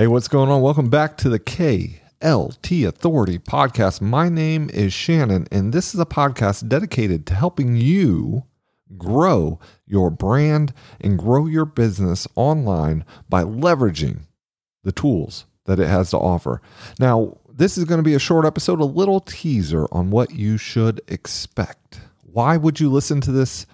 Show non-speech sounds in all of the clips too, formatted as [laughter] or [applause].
Hey, what's going on? Welcome back to the KLT Authority podcast. My name is Shannon, and this is a podcast dedicated to helping you grow your brand and grow your business online by leveraging the tools that it has to offer. Now, this is going to be a short episode, a little teaser on what you should expect. Why would you listen to this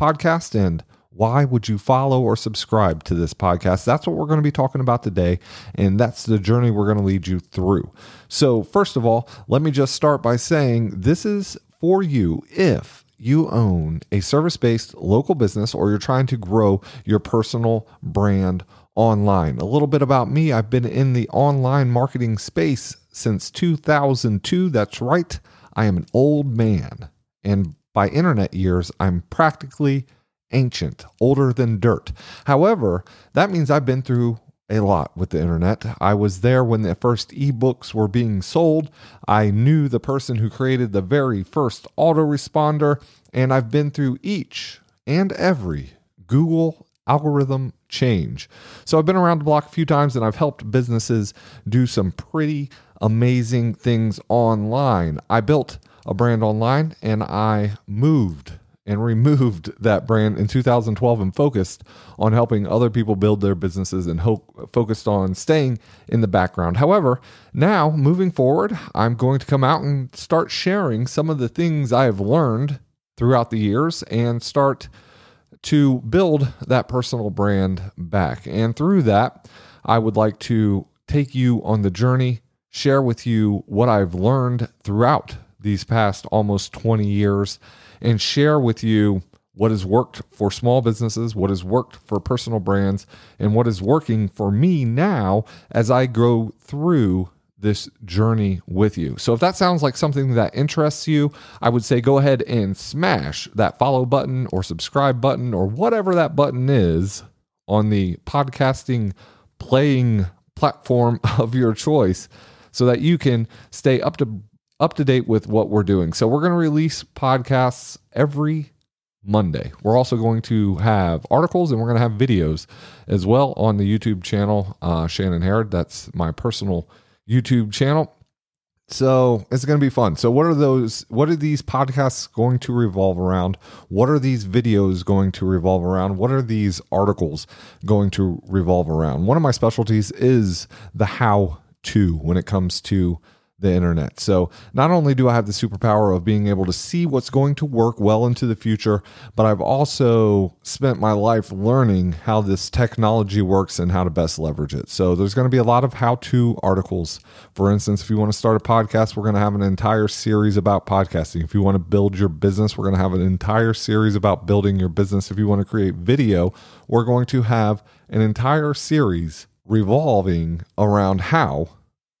podcast and why would you follow or subscribe to this podcast? That's what we're going to be talking about today, and that's the journey we're going to lead you through. So, first of all, let me just start by saying this is for you if you own a service based local business or you're trying to grow your personal brand online. A little bit about me I've been in the online marketing space since 2002. That's right, I am an old man. And by internet years, I'm practically ancient, older than dirt. However, that means I've been through a lot with the internet. I was there when the first ebooks were being sold. I knew the person who created the very first autoresponder, and I've been through each and every Google algorithm change. So I've been around the block a few times and I've helped businesses do some pretty amazing things online. I built a brand online and I moved and removed that brand in 2012 and focused on helping other people build their businesses and hope, focused on staying in the background. However, now moving forward, I'm going to come out and start sharing some of the things I have learned throughout the years and start to build that personal brand back. And through that, I would like to take you on the journey, share with you what I've learned throughout these past almost 20 years and share with you what has worked for small businesses, what has worked for personal brands, and what is working for me now as I go through this journey with you. So if that sounds like something that interests you, I would say go ahead and smash that follow button or subscribe button or whatever that button is on the podcasting playing platform [laughs] of your choice so that you can stay up to up to date with what we're doing. So we're going to release podcasts every Monday. We're also going to have articles and we're going to have videos as well on the YouTube channel, uh, Shannon Harrod. That's my personal YouTube channel. So it's going to be fun. So, what are those? What are these podcasts going to revolve around? What are these videos going to revolve around? What are these articles going to revolve around? One of my specialties is the how to when it comes to the internet. So not only do I have the superpower of being able to see what's going to work well into the future, but I've also spent my life learning how this technology works and how to best leverage it. So there's going to be a lot of how to articles. For instance, if you want to start a podcast, we're going to have an entire series about podcasting. If you want to build your business, we're going to have an entire series about building your business. If you want to create video, we're going to have an entire series revolving around how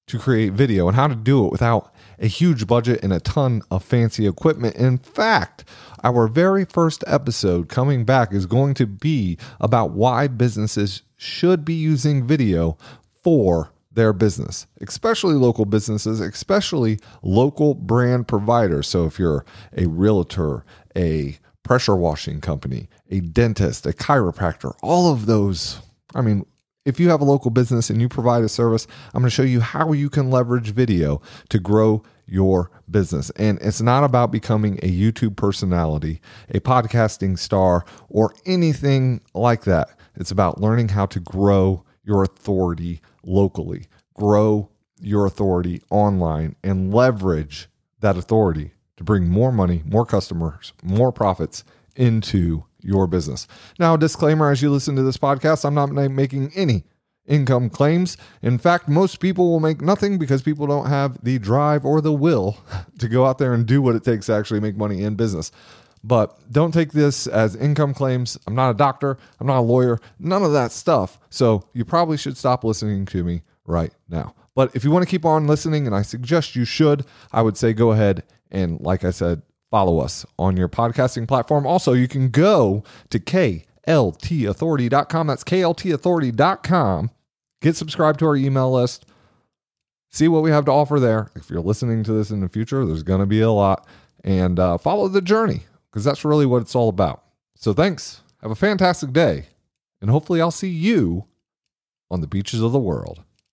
to create video and how to do it without a huge budget and a ton of fancy equipment. In fact, our very first episode coming back is going to be about why businesses should be using video for their business, especially local businesses, especially local brand providers. So if you're a realtor, a pressure washing company, a dentist, a chiropractor, all of those, I mean, if you have a local business and you provide a service, I'm going to show you how you can leverage video to grow your business. And it's not about becoming a YouTube personality, a podcasting star, or anything like that. It's about learning how to grow your authority locally, grow your authority online, and leverage that authority to bring more money, more customers, more profits into your business. Now, disclaimer as you listen to this podcast, I'm not making any income claims. In fact, most people will make nothing because people don't have the drive or the will [laughs] to go out there and do what it takes to actually make money in business. But don't take this as income claims. I'm not a doctor, I'm not a lawyer, none of that stuff. So you probably should stop listening to me right now. But if you want to keep on listening, and I suggest you should, I would say go ahead and, like I said, follow us on your podcasting platform. Also, you can go to kltauthority.com. That's kltauthority.com. Get subscribed to our email list. See what we have to offer there. If you're listening to this in the future, there's going to be a lot. And uh, follow the journey because that's really what it's all about. So thanks. Have a fantastic day. And hopefully, I'll see you on the beaches of the world.